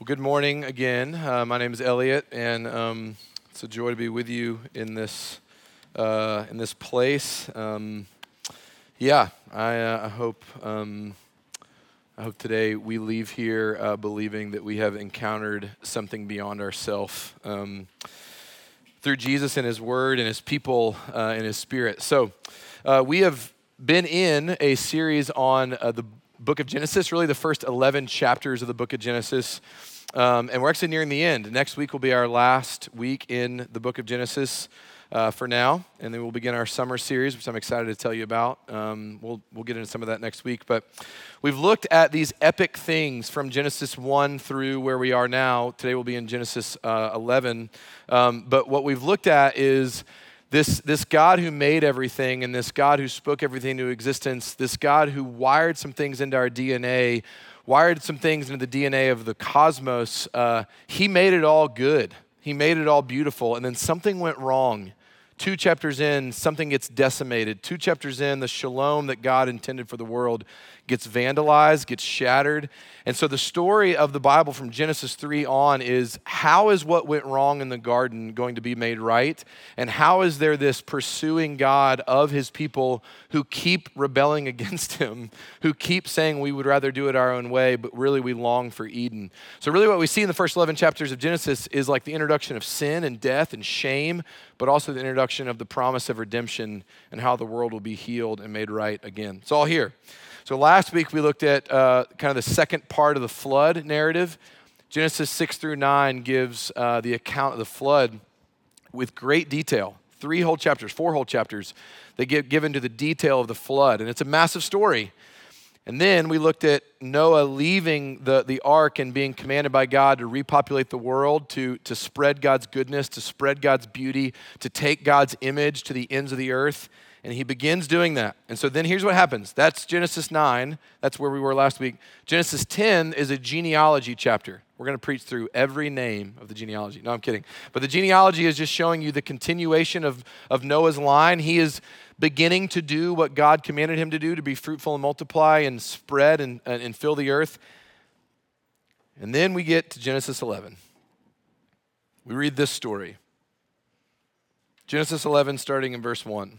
Well, good morning again. Uh, my name is Elliot, and um, it's a joy to be with you in this uh, in this place. Um, yeah, I, uh, I hope um, I hope today we leave here uh, believing that we have encountered something beyond ourselves um, through Jesus and His Word and His people uh, and His Spirit. So uh, we have been in a series on the book of Genesis, really the first 11 chapters of the book of Genesis. Um, and we're actually nearing the end. Next week will be our last week in the book of Genesis uh, for now, and then we'll begin our summer series, which I'm excited to tell you about. Um, we'll, we'll get into some of that next week. But we've looked at these epic things from Genesis 1 through where we are now. Today we'll be in Genesis uh, 11. Um, but what we've looked at is this, this God who made everything and this God who spoke everything into existence, this God who wired some things into our DNA wired some things into the DNA of the cosmos, uh, he made it all good. He made it all beautiful. And then something went wrong. Two chapters in, something gets decimated. Two chapters in, the shalom that God intended for the world gets vandalized, gets shattered. And so the story of the Bible from Genesis 3 on is how is what went wrong in the garden going to be made right? And how is there this pursuing God of his people who keep rebelling against him, who keep saying we would rather do it our own way, but really we long for Eden? So, really, what we see in the first 11 chapters of Genesis is like the introduction of sin and death and shame, but also the introduction of the promise of redemption and how the world will be healed and made right again. It's all here. So last week we looked at uh, kind of the second part of the flood narrative. Genesis 6 through 9 gives uh, the account of the flood with great detail. Three whole chapters, four whole chapters, they get given to the detail of the flood. And it's a massive story. And then we looked at Noah leaving the, the ark and being commanded by God to repopulate the world, to, to spread God's goodness, to spread God's beauty, to take God's image to the ends of the earth. And he begins doing that. And so then here's what happens. That's Genesis 9. That's where we were last week. Genesis 10 is a genealogy chapter. We're going to preach through every name of the genealogy. No, I'm kidding. But the genealogy is just showing you the continuation of, of Noah's line. He is beginning to do what God commanded him to do to be fruitful and multiply and spread and, and, and fill the earth. And then we get to Genesis 11. We read this story. Genesis 11, starting in verse 1.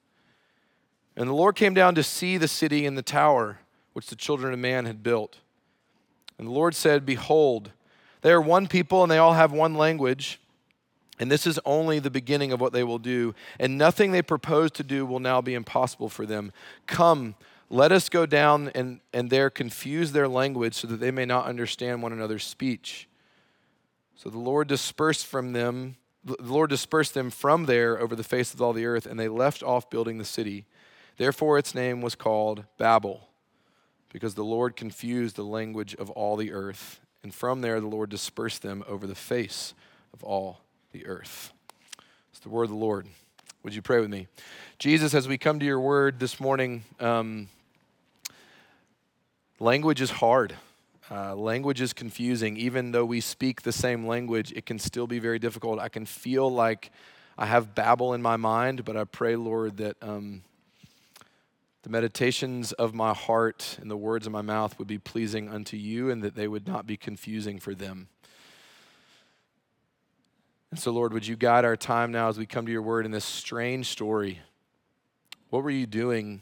And the Lord came down to see the city and the tower which the children of man had built. And the Lord said, Behold, they are one people and they all have one language. And this is only the beginning of what they will do. And nothing they propose to do will now be impossible for them. Come, let us go down and, and there confuse their language so that they may not understand one another's speech. So the Lord dispersed from them, the Lord dispersed them from there over the face of all the earth, and they left off building the city. Therefore, its name was called Babel, because the Lord confused the language of all the earth. And from there, the Lord dispersed them over the face of all the earth. It's the word of the Lord. Would you pray with me? Jesus, as we come to your word this morning, um, language is hard. Uh, language is confusing. Even though we speak the same language, it can still be very difficult. I can feel like I have babble in my mind, but I pray, Lord, that um, the meditations of my heart and the words of my mouth would be pleasing unto you and that they would not be confusing for them. And so, Lord, would you guide our time now as we come to your word in this strange story? What were you doing?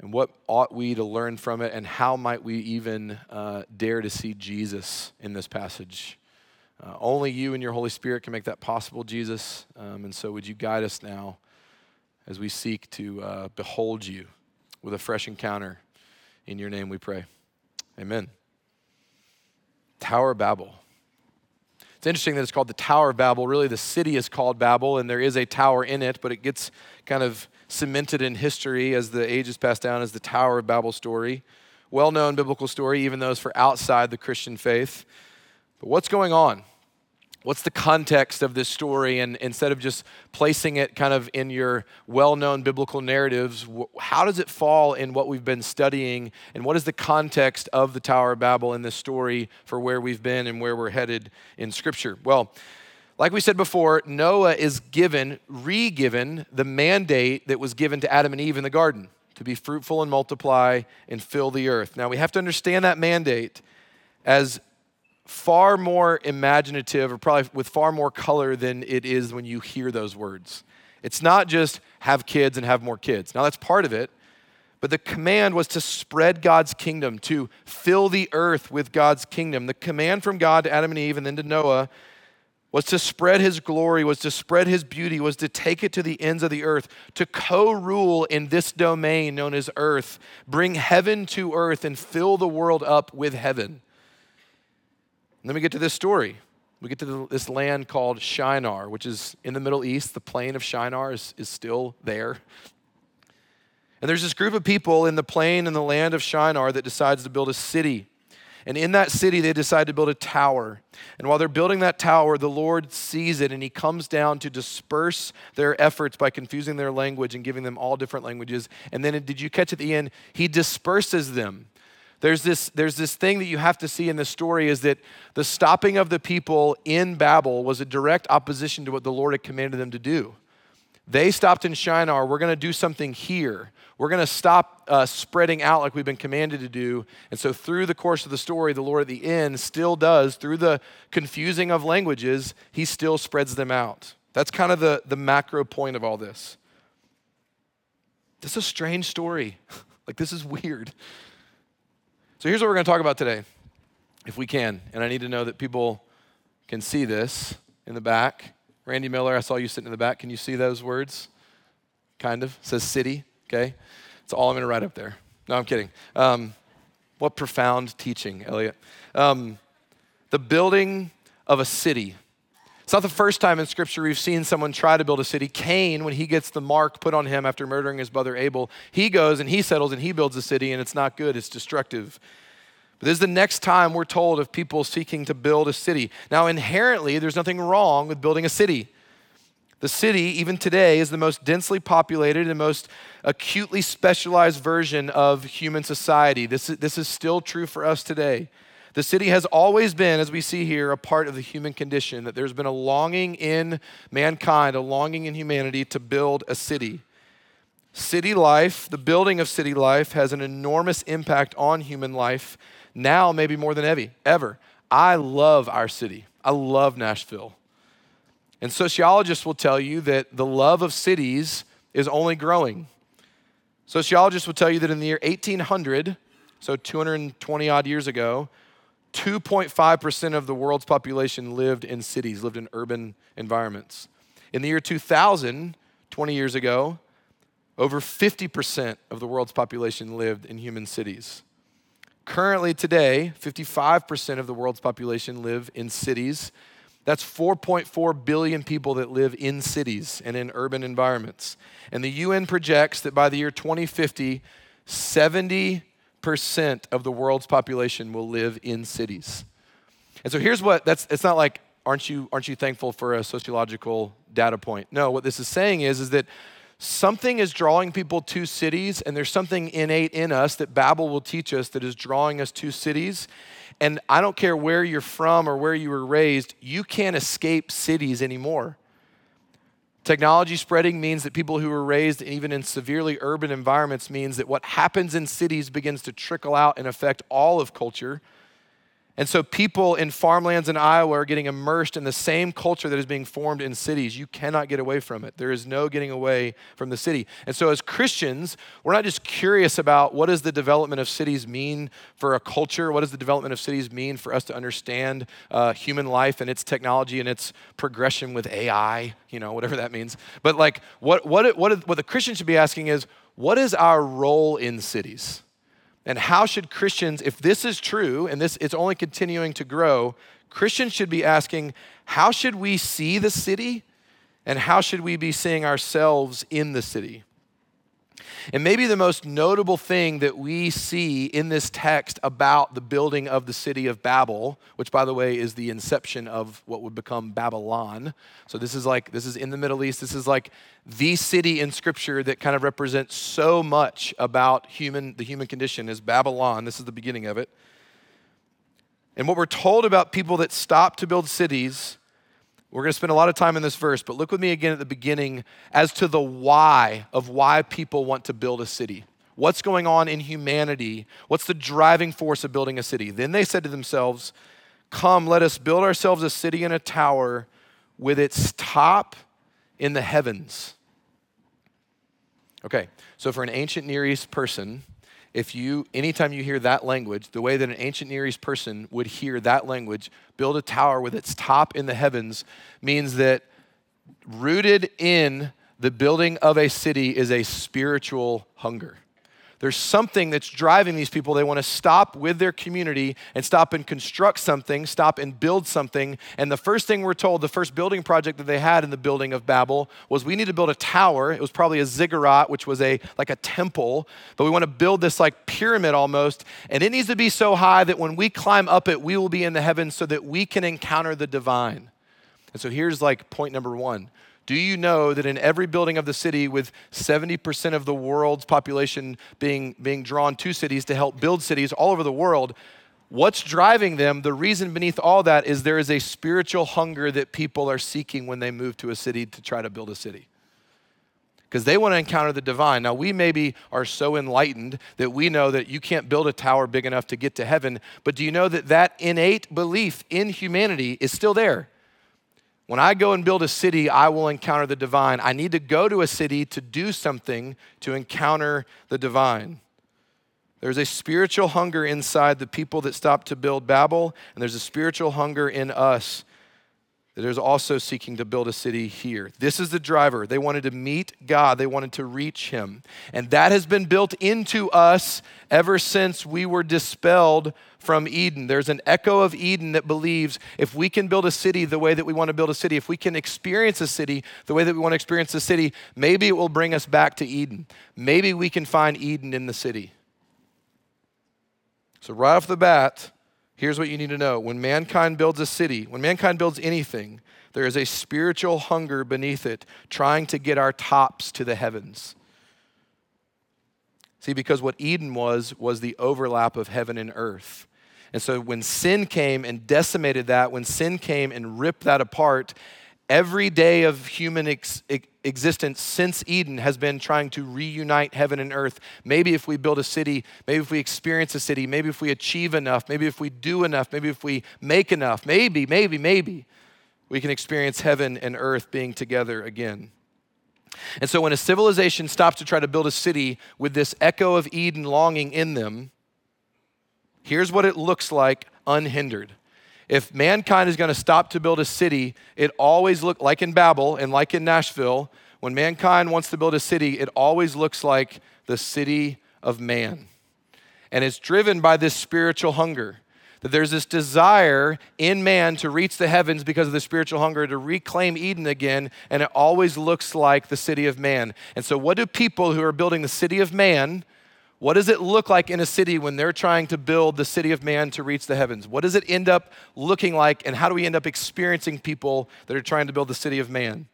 And what ought we to learn from it? And how might we even uh, dare to see Jesus in this passage? Uh, only you and your Holy Spirit can make that possible, Jesus. Um, and so, would you guide us now? as we seek to uh, behold you with a fresh encounter. In your name we pray. Amen. Tower of Babel. It's interesting that it's called the Tower of Babel. Really, the city is called Babel, and there is a tower in it, but it gets kind of cemented in history as the ages pass down as the Tower of Babel story. well known biblical story, even those for outside the Christian faith. But what's going on? What's the context of this story? And instead of just placing it kind of in your well known biblical narratives, how does it fall in what we've been studying? And what is the context of the Tower of Babel in this story for where we've been and where we're headed in Scripture? Well, like we said before, Noah is given, re given, the mandate that was given to Adam and Eve in the garden to be fruitful and multiply and fill the earth. Now, we have to understand that mandate as far more imaginative or probably with far more color than it is when you hear those words. It's not just have kids and have more kids. Now, that's part of it. But the command was to spread God's kingdom, to fill the earth with God's kingdom. The command from God to Adam and Eve and then to Noah was to spread his glory, was to spread his beauty, was to take it to the ends of the earth, to co rule in this domain known as earth, bring heaven to earth, and fill the world up with heaven. And then we get to this story. We get to this land called Shinar, which is in the Middle East. The plain of Shinar is, is still there. And there's this group of people in the plain in the land of Shinar that decides to build a city and in that city, they decide to build a tower. And while they're building that tower, the Lord sees it and he comes down to disperse their efforts by confusing their language and giving them all different languages. And then, did you catch at the end? He disperses them. There's this, there's this thing that you have to see in the story is that the stopping of the people in Babel was a direct opposition to what the Lord had commanded them to do. They stopped in Shinar. We're going to do something here. We're going to stop uh, spreading out like we've been commanded to do. And so, through the course of the story, the Lord at the end still does, through the confusing of languages, he still spreads them out. That's kind of the, the macro point of all this. This is a strange story. like, this is weird. So, here's what we're going to talk about today, if we can. And I need to know that people can see this in the back. Randy Miller, I saw you sitting in the back. Can you see those words? Kind of. It says city okay? It's all I'm going to write up there. No, I'm kidding. Um, what profound teaching, Elliot. Um, the building of a city. It's not the first time in Scripture we've seen someone try to build a city. Cain, when he gets the mark put on him after murdering his brother Abel, he goes and he settles and he builds a city, and it's not good, it's destructive. But this is the next time we're told of people seeking to build a city. Now, inherently, there's nothing wrong with building a city. The city, even today, is the most densely populated and most acutely specialized version of human society. This is, this is still true for us today. The city has always been, as we see here, a part of the human condition, that there's been a longing in mankind, a longing in humanity to build a city. City life, the building of city life, has an enormous impact on human life now, maybe more than ever. I love our city. I love Nashville. And sociologists will tell you that the love of cities is only growing. Sociologists will tell you that in the year 1800, so 220 odd years ago, 2.5% of the world's population lived in cities, lived in urban environments. In the year 2000, 20 years ago, over 50% of the world's population lived in human cities. Currently, today, 55% of the world's population live in cities that's 4.4 billion people that live in cities and in urban environments. And the UN projects that by the year 2050, 70% of the world's population will live in cities. And so here's what that's it's not like aren't you aren't you thankful for a sociological data point? No, what this is saying is is that something is drawing people to cities and there's something innate in us that Babel will teach us that is drawing us to cities and I don't care where you're from or where you were raised, you can't escape cities anymore. Technology spreading means that people who were raised even in severely urban environments means that what happens in cities begins to trickle out and affect all of culture. And so people in farmlands in Iowa are getting immersed in the same culture that is being formed in cities. You cannot get away from it. There is no getting away from the city. And so as Christians, we're not just curious about what does the development of cities mean for a culture? What does the development of cities mean for us to understand uh, human life and its technology and its progression with AI, you know, whatever that means. But like what, what, what, what the Christian should be asking is, what is our role in cities? And how should Christians, if this is true and this is only continuing to grow, Christians should be asking, how should we see the city and how should we be seeing ourselves in the city? And maybe the most notable thing that we see in this text about the building of the city of Babel, which by the way is the inception of what would become Babylon. So this is like this is in the Middle East. This is like the city in scripture that kind of represents so much about human the human condition is Babylon. This is the beginning of it. And what we're told about people that stop to build cities we're going to spend a lot of time in this verse, but look with me again at the beginning as to the why of why people want to build a city. What's going on in humanity? What's the driving force of building a city? Then they said to themselves, Come, let us build ourselves a city and a tower with its top in the heavens. Okay, so for an ancient Near East person, if you anytime you hear that language the way that an ancient near east person would hear that language build a tower with its top in the heavens means that rooted in the building of a city is a spiritual hunger there's something that's driving these people. They want to stop with their community and stop and construct something, stop and build something. And the first thing we're told, the first building project that they had in the building of Babel was we need to build a tower. It was probably a ziggurat, which was a like a temple, but we want to build this like pyramid almost, and it needs to be so high that when we climb up it, we will be in the heavens so that we can encounter the divine. And so here's like point number 1 do you know that in every building of the city, with 70% of the world's population being, being drawn to cities to help build cities all over the world, what's driving them, the reason beneath all that is there is a spiritual hunger that people are seeking when they move to a city to try to build a city because they want to encounter the divine. Now, we maybe are so enlightened that we know that you can't build a tower big enough to get to heaven, but do you know that that innate belief in humanity is still there? When I go and build a city, I will encounter the divine. I need to go to a city to do something to encounter the divine. There's a spiritual hunger inside the people that stopped to build Babel, and there's a spiritual hunger in us that is also seeking to build a city here. This is the driver. They wanted to meet God, they wanted to reach Him. And that has been built into us ever since we were dispelled from Eden. There's an echo of Eden that believes if we can build a city the way that we want to build a city, if we can experience a city the way that we want to experience a city, maybe it will bring us back to Eden. Maybe we can find Eden in the city. So, right off the bat, here's what you need to know. When mankind builds a city, when mankind builds anything, there is a spiritual hunger beneath it, trying to get our tops to the heavens. See, because what Eden was, was the overlap of heaven and earth. And so when sin came and decimated that, when sin came and ripped that apart, every day of human ex- existence since Eden has been trying to reunite heaven and earth. Maybe if we build a city, maybe if we experience a city, maybe if we achieve enough, maybe if we do enough, maybe if we make enough, maybe, maybe, maybe, we can experience heaven and earth being together again. And so when a civilization stops to try to build a city with this echo of Eden longing in them, Here's what it looks like unhindered. If mankind is going to stop to build a city, it always looks like in Babel and like in Nashville, when mankind wants to build a city, it always looks like the city of man. And it's driven by this spiritual hunger. That there's this desire in man to reach the heavens because of the spiritual hunger to reclaim Eden again, and it always looks like the city of man. And so, what do people who are building the city of man what does it look like in a city when they're trying to build the city of man to reach the heavens? What does it end up looking like, and how do we end up experiencing people that are trying to build the city of man?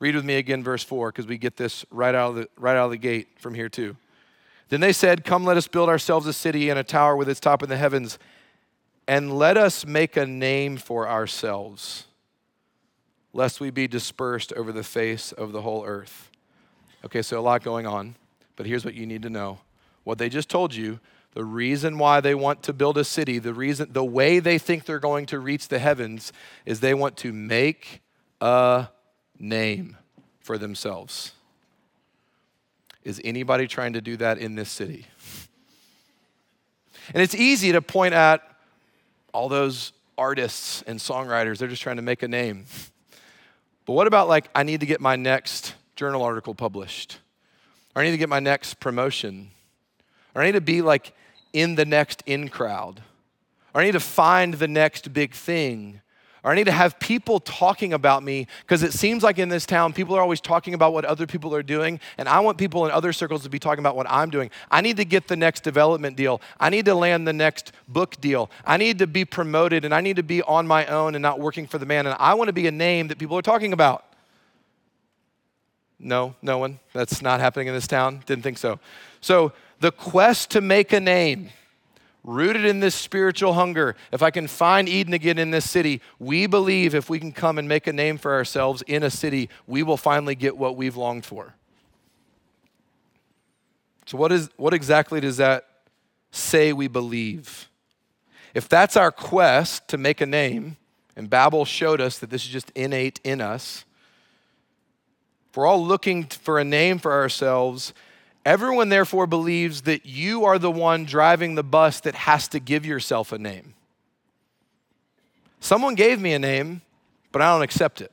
Read with me again, verse 4, because we get this right out, of the, right out of the gate from here, too. Then they said, Come, let us build ourselves a city and a tower with its top in the heavens, and let us make a name for ourselves, lest we be dispersed over the face of the whole earth. Okay, so a lot going on. But here's what you need to know what they just told you the reason why they want to build a city, the reason, the way they think they're going to reach the heavens is they want to make a name for themselves. Is anybody trying to do that in this city? And it's easy to point at all those artists and songwriters, they're just trying to make a name. But what about, like, I need to get my next journal article published? Or I need to get my next promotion, or I need to be like in the next in crowd, or I need to find the next big thing, or I need to have people talking about me because it seems like in this town, people are always talking about what other people are doing, and I want people in other circles to be talking about what I'm doing. I need to get the next development deal. I need to land the next book deal. I need to be promoted, and I need to be on my own and not working for the man. And I want to be a name that people are talking about. No, no one. That's not happening in this town. Didn't think so. So, the quest to make a name rooted in this spiritual hunger. If I can find Eden again in this city, we believe if we can come and make a name for ourselves in a city, we will finally get what we've longed for. So, what, is, what exactly does that say we believe? If that's our quest to make a name, and Babel showed us that this is just innate in us, we're all looking for a name for ourselves, Everyone, therefore, believes that you are the one driving the bus that has to give yourself a name. Someone gave me a name, but I don't accept it.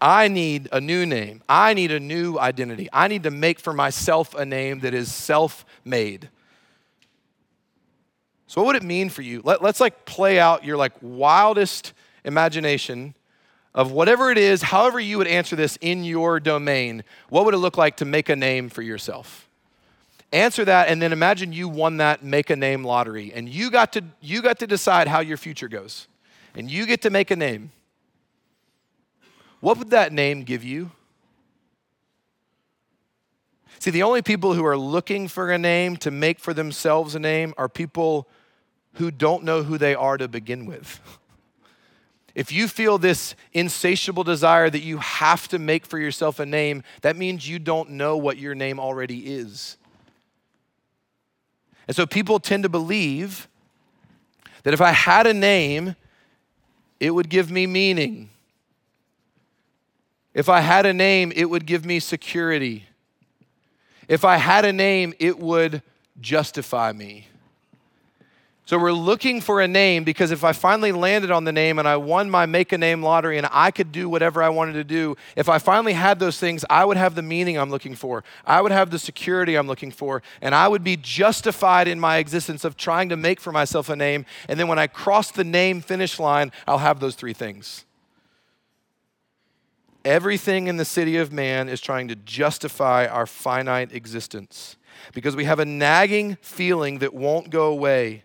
I need a new name. I need a new identity. I need to make for myself a name that is self made. So, what would it mean for you? Let, us like play out your like wildest imagination of whatever it is, however you would answer this in your domain, what would it look like to make a name for yourself? Answer that and then imagine you won that make a name lottery and you got to you got to decide how your future goes. And you get to make a name. What would that name give you? See, the only people who are looking for a name to make for themselves a name are people who don't know who they are to begin with. If you feel this insatiable desire that you have to make for yourself a name, that means you don't know what your name already is. And so people tend to believe that if I had a name, it would give me meaning. If I had a name, it would give me security. If I had a name, it would justify me. So we're looking for a name because if I finally landed on the name and I won my make a name lottery and I could do whatever I wanted to do, if I finally had those things, I would have the meaning I'm looking for. I would have the security I'm looking for. And I would be justified in my existence of trying to make for myself a name. And then when I cross the name finish line, I'll have those three things. Everything in the city of man is trying to justify our finite existence because we have a nagging feeling that won't go away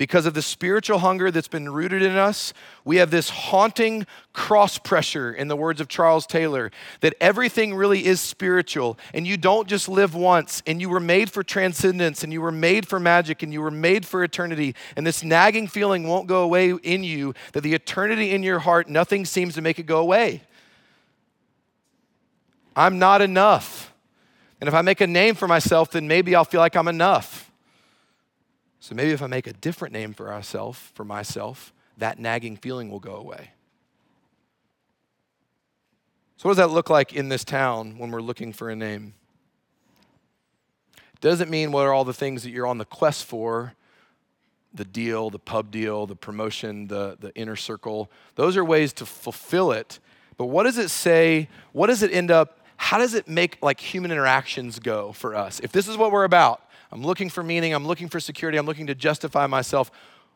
because of the spiritual hunger that's been rooted in us, we have this haunting cross pressure, in the words of Charles Taylor, that everything really is spiritual and you don't just live once and you were made for transcendence and you were made for magic and you were made for eternity. And this nagging feeling won't go away in you that the eternity in your heart, nothing seems to make it go away. I'm not enough. And if I make a name for myself, then maybe I'll feel like I'm enough. So maybe if I make a different name for ourselves, for myself, that nagging feeling will go away. So, what does that look like in this town when we're looking for a name? Doesn't mean what are all the things that you're on the quest for the deal, the pub deal, the promotion, the, the inner circle. Those are ways to fulfill it. But what does it say? What does it end up? How does it make like human interactions go for us? If this is what we're about, I'm looking for meaning, I'm looking for security, I'm looking to justify myself.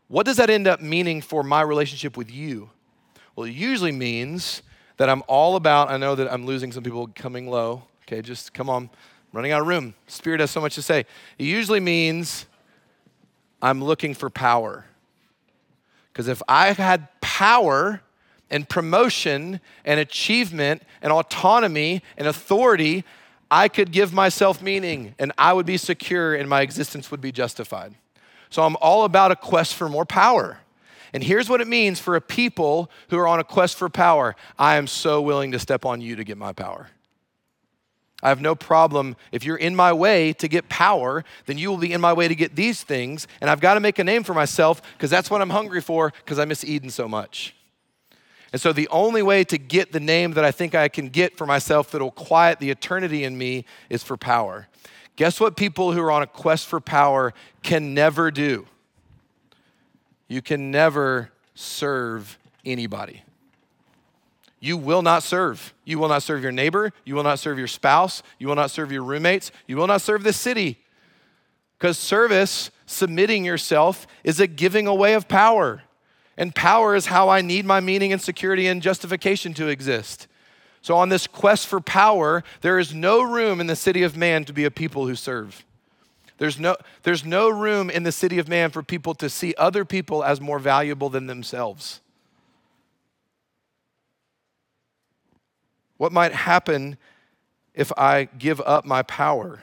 What does that end up meaning for my relationship with you? Well, it usually means that I'm all about, I know that I'm losing some people coming low. Okay, just come on, I'm running out of room. Spirit has so much to say. It usually means I'm looking for power. Because if I had power and promotion and achievement and autonomy and authority, I could give myself meaning and I would be secure and my existence would be justified. So I'm all about a quest for more power. And here's what it means for a people who are on a quest for power I am so willing to step on you to get my power. I have no problem. If you're in my way to get power, then you will be in my way to get these things. And I've got to make a name for myself because that's what I'm hungry for because I miss Eden so much. And so the only way to get the name that I think I can get for myself that'll quiet the eternity in me is for power. Guess what people who are on a quest for power can never do? You can never serve anybody. You will not serve. You will not serve your neighbor. You will not serve your spouse. You will not serve your roommates. You will not serve the city. Because service, submitting yourself, is a giving away of power. And power is how I need my meaning and security and justification to exist. So, on this quest for power, there is no room in the city of man to be a people who serve. There's no, there's no room in the city of man for people to see other people as more valuable than themselves. What might happen if I give up my power?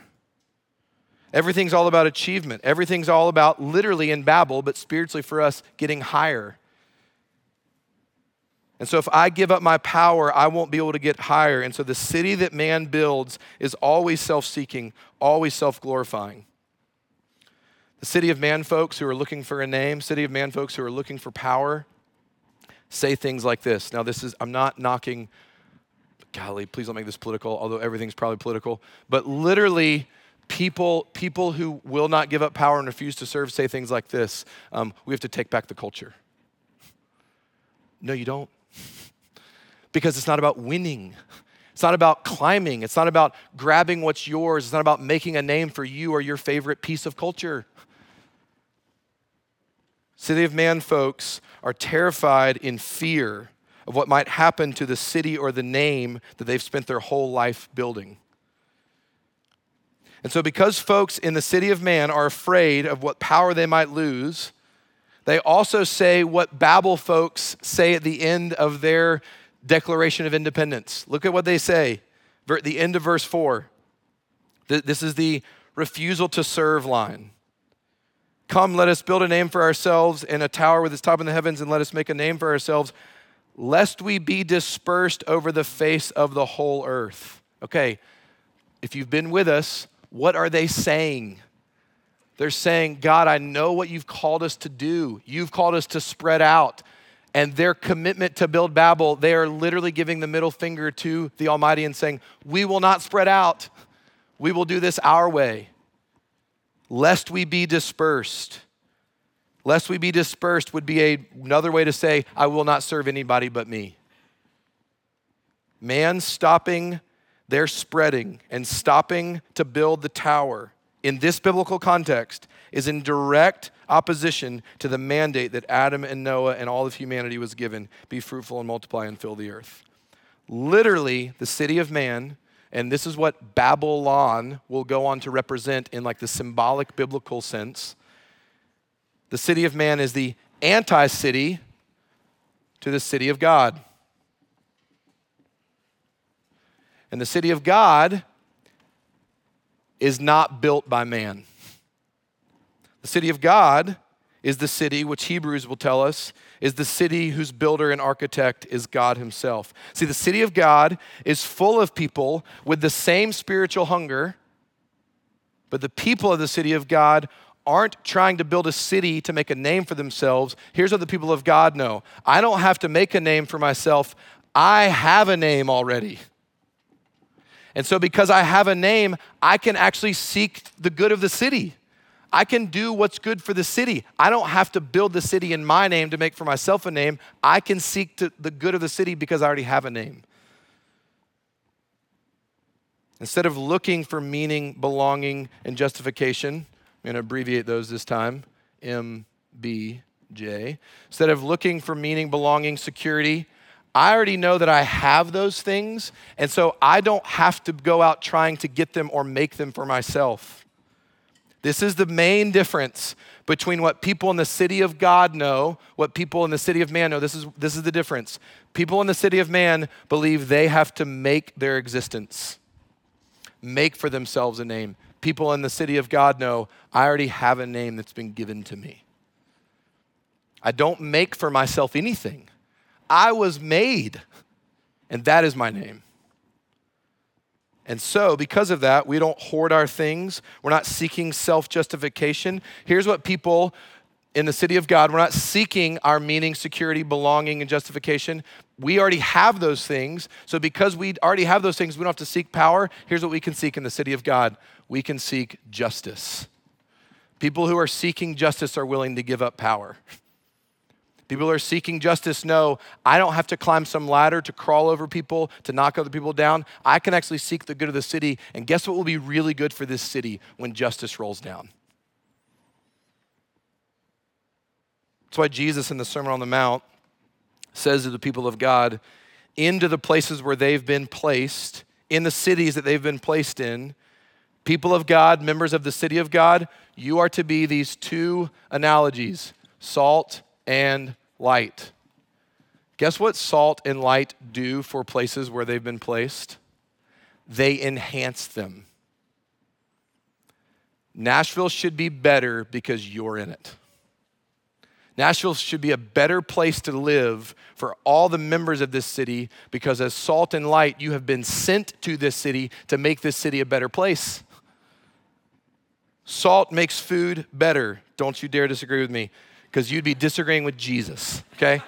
Everything's all about achievement. Everything's all about, literally in Babel, but spiritually for us, getting higher. And so, if I give up my power, I won't be able to get higher. And so, the city that man builds is always self seeking, always self glorifying. The city of man folks who are looking for a name, city of man folks who are looking for power, say things like this. Now, this is, I'm not knocking, golly, please don't make this political, although everything's probably political, but literally, people, people who will not give up power and refuse to serve say things like this um, We have to take back the culture. No, you don't because it's not about winning. It's not about climbing. It's not about grabbing what's yours. It's not about making a name for you or your favorite piece of culture. City of Man folks are terrified in fear of what might happen to the city or the name that they've spent their whole life building. And so, because folks in the city of man are afraid of what power they might lose, they also say what Babel folks say at the end of their Declaration of Independence. Look at what they say, the end of verse 4. This is the refusal to serve line. Come, let us build a name for ourselves and a tower with its top in the heavens, and let us make a name for ourselves, lest we be dispersed over the face of the whole earth. Okay, if you've been with us, what are they saying? They're saying, God, I know what you've called us to do. You've called us to spread out and their commitment to build Babel, they are literally giving the middle finger to the Almighty and saying, We will not spread out. We will do this our way, lest we be dispersed. Lest we be dispersed would be a, another way to say, I will not serve anybody but me. Man stopping their spreading and stopping to build the tower in this biblical context is in direct opposition to the mandate that Adam and Noah and all of humanity was given be fruitful and multiply and fill the earth. Literally, the city of man, and this is what Babylon will go on to represent in like the symbolic biblical sense. The city of man is the anti city to the city of God. And the city of God is not built by man. The city of God is the city which Hebrews will tell us is the city whose builder and architect is God Himself. See, the city of God is full of people with the same spiritual hunger, but the people of the city of God aren't trying to build a city to make a name for themselves. Here's what the people of God know I don't have to make a name for myself, I have a name already. And so, because I have a name, I can actually seek the good of the city. I can do what's good for the city. I don't have to build the city in my name to make for myself a name. I can seek the good of the city because I already have a name. Instead of looking for meaning, belonging, and justification, I'm going to abbreviate those this time MBJ. Instead of looking for meaning, belonging, security, I already know that I have those things, and so I don't have to go out trying to get them or make them for myself. This is the main difference between what people in the city of God know, what people in the city of man know. This is, this is the difference. People in the city of man believe they have to make their existence, make for themselves a name. People in the city of God know, I already have a name that's been given to me. I don't make for myself anything. I was made, and that is my name. And so, because of that, we don't hoard our things. We're not seeking self justification. Here's what people in the city of God, we're not seeking our meaning, security, belonging, and justification. We already have those things. So, because we already have those things, we don't have to seek power. Here's what we can seek in the city of God we can seek justice. People who are seeking justice are willing to give up power. People are seeking justice know I don't have to climb some ladder to crawl over people, to knock other people down. I can actually seek the good of the city. And guess what will be really good for this city when justice rolls down? That's why Jesus in the Sermon on the Mount says to the people of God, into the places where they've been placed, in the cities that they've been placed in, people of God, members of the city of God, you are to be these two analogies salt and light. Guess what salt and light do for places where they've been placed? They enhance them. Nashville should be better because you're in it. Nashville should be a better place to live for all the members of this city because, as salt and light, you have been sent to this city to make this city a better place. Salt makes food better. Don't you dare disagree with me because you'd be disagreeing with Jesus, okay?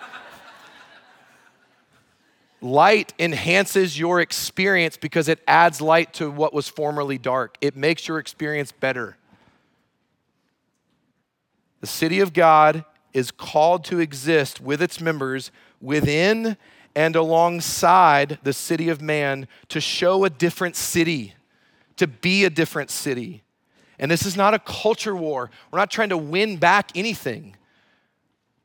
light enhances your experience because it adds light to what was formerly dark, it makes your experience better. The city of God is called to exist with its members within and alongside the city of man to show a different city, to be a different city. And this is not a culture war. We're not trying to win back anything,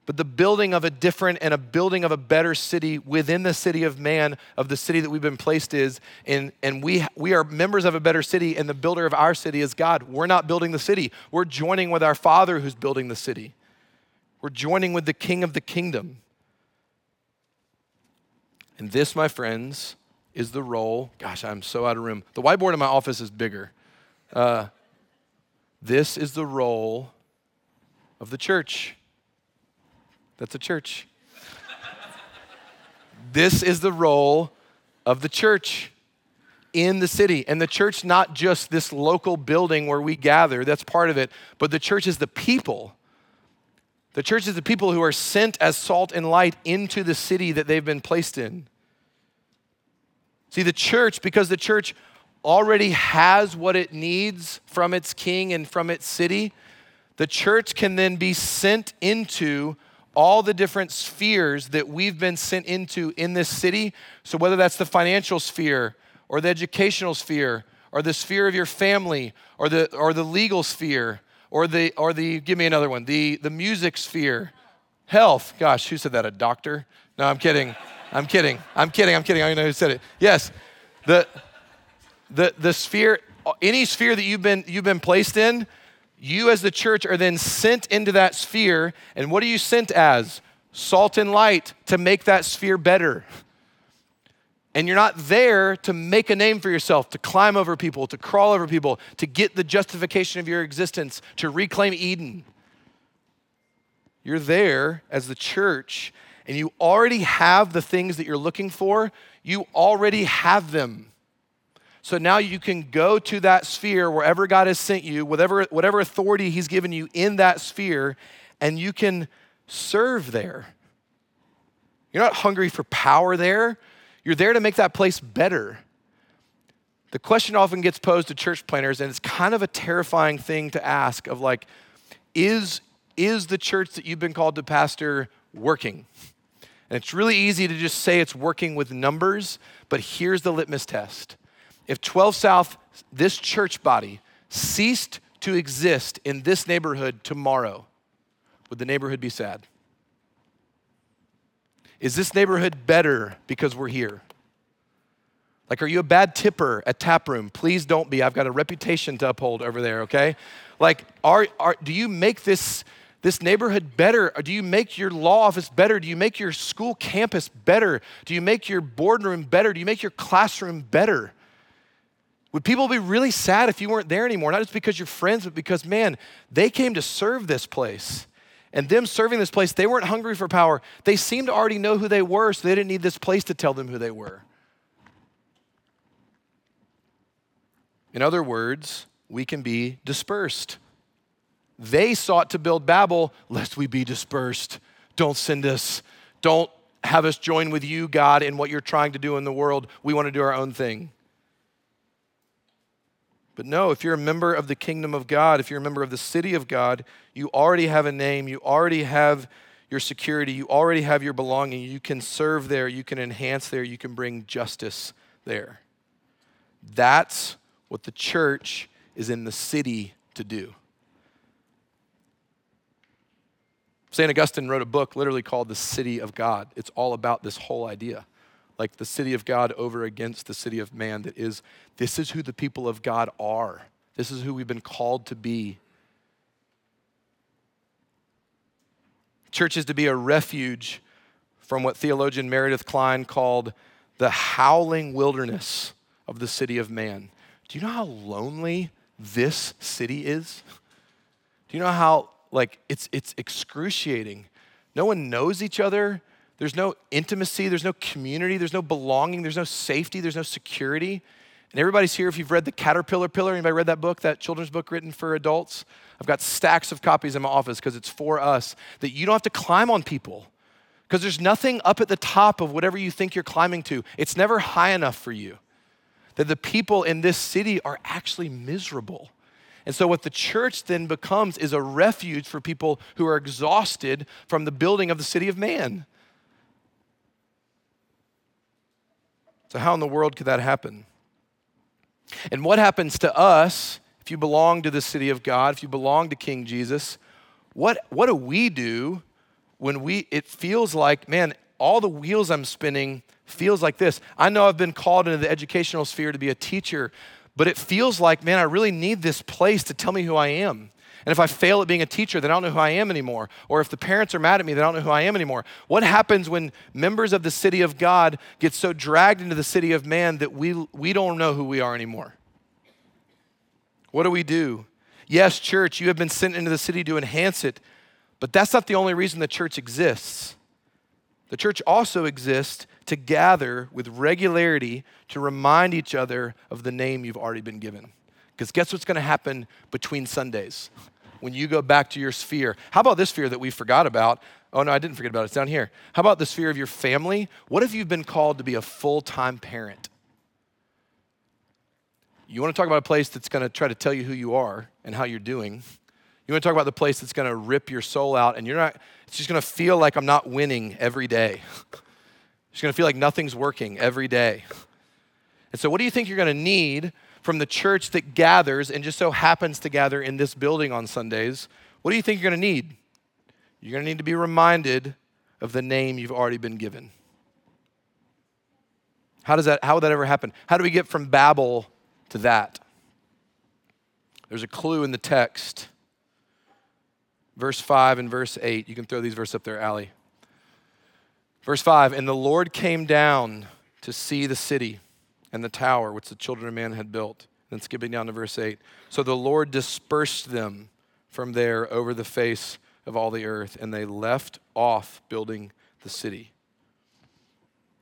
but the building of a different and a building of a better city within the city of man, of the city that we've been placed is. And, and we, we are members of a better city, and the builder of our city is God. We're not building the city, we're joining with our Father who's building the city. We're joining with the King of the kingdom. And this, my friends, is the role. Gosh, I'm so out of room. The whiteboard in my office is bigger. Uh, this is the role of the church. That's a church. this is the role of the church in the city. And the church, not just this local building where we gather, that's part of it, but the church is the people the church is the people who are sent as salt and light into the city that they've been placed in. See, the church, because the church already has what it needs from its king and from its city, the church can then be sent into all the different spheres that we've been sent into in this city. So, whether that's the financial sphere or the educational sphere or the sphere of your family or the, or the legal sphere or the, or the, give me another one, the, the music sphere. Health. Gosh, who said that? A doctor? No, I'm kidding. I'm kidding. I'm kidding. I'm kidding. I don't know who said it. Yes. The, the, the sphere, any sphere that you've been, you've been placed in, you as the church are then sent into that sphere. And what are you sent as? Salt and light to make that sphere better. And you're not there to make a name for yourself, to climb over people, to crawl over people, to get the justification of your existence, to reclaim Eden. You're there as the church, and you already have the things that you're looking for. You already have them. So now you can go to that sphere wherever God has sent you, whatever, whatever authority He's given you in that sphere, and you can serve there. You're not hungry for power there. You're there to make that place better. The question often gets posed to church planners, and it's kind of a terrifying thing to ask of like, is, is the church that you've been called to pastor working? And it's really easy to just say it's working with numbers, but here's the litmus test. If 12 South, this church body, ceased to exist in this neighborhood tomorrow, would the neighborhood be sad? Is this neighborhood better because we're here? Like, are you a bad tipper at Taproom? Please don't be. I've got a reputation to uphold over there, okay? Like, are, are, do you make this, this neighborhood better? Or do you make your law office better? Do you make your school campus better? Do you make your boardroom better? Do you make your classroom better? Would people be really sad if you weren't there anymore? Not just because you're friends, but because, man, they came to serve this place. And them serving this place, they weren't hungry for power. They seemed to already know who they were, so they didn't need this place to tell them who they were. In other words, we can be dispersed. They sought to build Babel, lest we be dispersed. Don't send us. Don't have us join with you, God, in what you're trying to do in the world. We want to do our own thing. But no, if you're a member of the kingdom of God, if you're a member of the city of God, you already have a name, you already have your security, you already have your belonging. You can serve there, you can enhance there, you can bring justice there. That's what the church is in the city to do. St. Augustine wrote a book literally called The City of God. It's all about this whole idea. Like the city of God over against the city of man, that is, this is who the people of God are. This is who we've been called to be. Church is to be a refuge from what theologian Meredith Kline called the howling wilderness of the city of man. Do you know how lonely this city is? Do you know how like it's it's excruciating? No one knows each other. There's no intimacy, there's no community, there's no belonging, there's no safety, there's no security. And everybody's here if you've read The Caterpillar Pillar. Anybody read that book, that children's book written for adults? I've got stacks of copies in my office because it's for us that you don't have to climb on people. Because there's nothing up at the top of whatever you think you're climbing to. It's never high enough for you. That the people in this city are actually miserable. And so, what the church then becomes is a refuge for people who are exhausted from the building of the city of man. So, how in the world could that happen? And what happens to us if you belong to the city of God, if you belong to King Jesus? What, what do we do when we it feels like, man, all the wheels I'm spinning feels like this. I know I've been called into the educational sphere to be a teacher, but it feels like, man, I really need this place to tell me who I am. And if I fail at being a teacher, then I don't know who I am anymore. Or if the parents are mad at me, then I don't know who I am anymore. What happens when members of the city of God get so dragged into the city of man that we, we don't know who we are anymore? What do we do? Yes, church, you have been sent into the city to enhance it, but that's not the only reason the church exists. The church also exists to gather with regularity to remind each other of the name you've already been given. Because guess what's going to happen between Sundays when you go back to your sphere? How about this sphere that we forgot about? Oh, no, I didn't forget about it. It's down here. How about the sphere of your family? What if you've been called to be a full time parent? You want to talk about a place that's going to try to tell you who you are and how you're doing. You want to talk about the place that's going to rip your soul out, and you're not, it's just going to feel like I'm not winning every day. It's going to feel like nothing's working every day. And so, what do you think you're going to need from the church that gathers and just so happens to gather in this building on Sundays? What do you think you're going to need? You're going to need to be reminded of the name you've already been given. How does that how would that ever happen? How do we get from Babel to that? There's a clue in the text verse 5 and verse 8. You can throw these verses up there, Allie. Verse 5 And the Lord came down to see the city and the tower which the children of man had built. Then skipping down to verse 8. So the Lord dispersed them from there over the face of all the earth, and they left off building the city.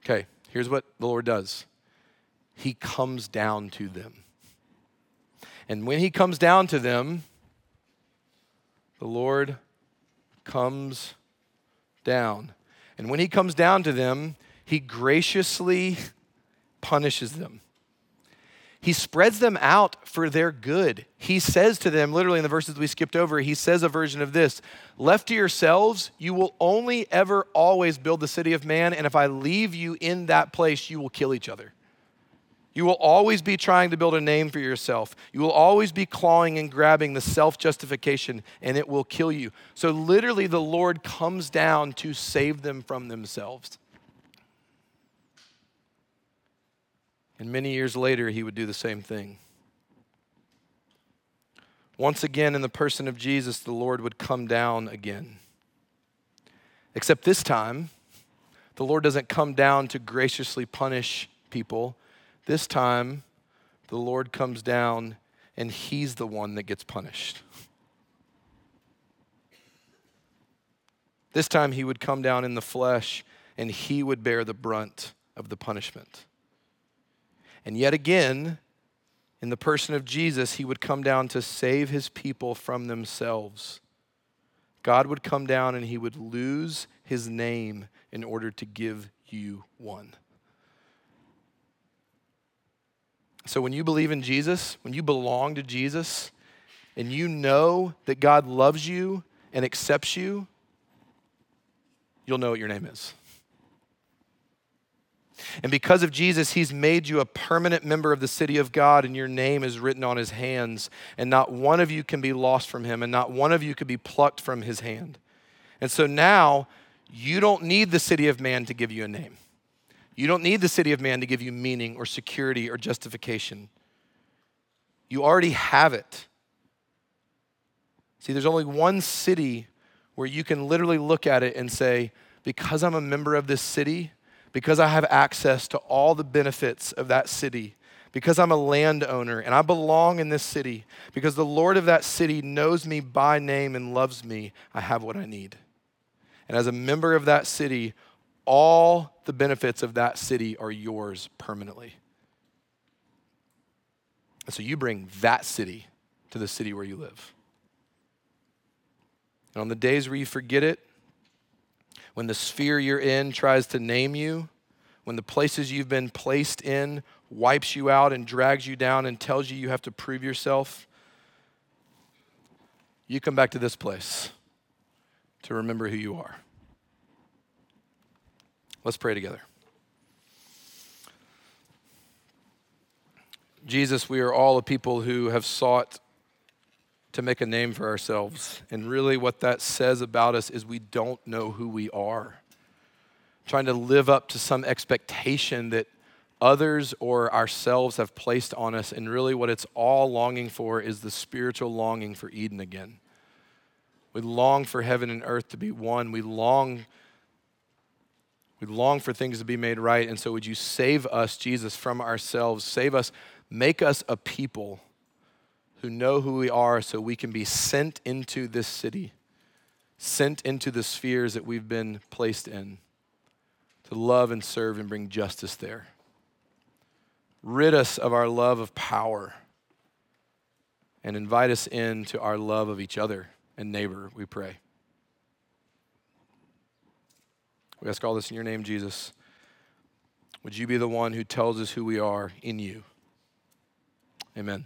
Okay, here's what the Lord does He comes down to them. And when He comes down to them, the Lord comes down. And when he comes down to them, he graciously punishes them. He spreads them out for their good. He says to them, literally in the verses we skipped over, he says a version of this Left to yourselves, you will only ever always build the city of man, and if I leave you in that place, you will kill each other. You will always be trying to build a name for yourself. You will always be clawing and grabbing the self justification, and it will kill you. So, literally, the Lord comes down to save them from themselves. And many years later, he would do the same thing. Once again, in the person of Jesus, the Lord would come down again. Except this time, the Lord doesn't come down to graciously punish people this time, the Lord comes down and he's the one that gets punished. This time, he would come down in the flesh and he would bear the brunt of the punishment. And yet again, in the person of Jesus, he would come down to save his people from themselves. God would come down and he would lose his name in order to give you one. So when you believe in Jesus, when you belong to Jesus, and you know that God loves you and accepts you, you'll know what your name is. And because of Jesus, He's made you a permanent member of the city of God, and your name is written on His hands. And not one of you can be lost from Him, and not one of you can be plucked from His hand. And so now you don't need the city of man to give you a name. You don't need the city of man to give you meaning or security or justification. You already have it. See, there's only one city where you can literally look at it and say, because I'm a member of this city, because I have access to all the benefits of that city, because I'm a landowner and I belong in this city, because the Lord of that city knows me by name and loves me, I have what I need. And as a member of that city, all the benefits of that city are yours permanently. And so you bring that city to the city where you live. And on the days where you forget it, when the sphere you're in tries to name you, when the places you've been placed in wipes you out and drags you down and tells you you have to prove yourself, you come back to this place to remember who you are. Let's pray together. Jesus, we are all a people who have sought to make a name for ourselves. And really, what that says about us is we don't know who we are. Trying to live up to some expectation that others or ourselves have placed on us. And really, what it's all longing for is the spiritual longing for Eden again. We long for heaven and earth to be one. We long we long for things to be made right. And so, would you save us, Jesus, from ourselves? Save us, make us a people who know who we are so we can be sent into this city, sent into the spheres that we've been placed in to love and serve and bring justice there. Rid us of our love of power and invite us into our love of each other and neighbor, we pray. We ask all this in your name, Jesus. Would you be the one who tells us who we are in you? Amen.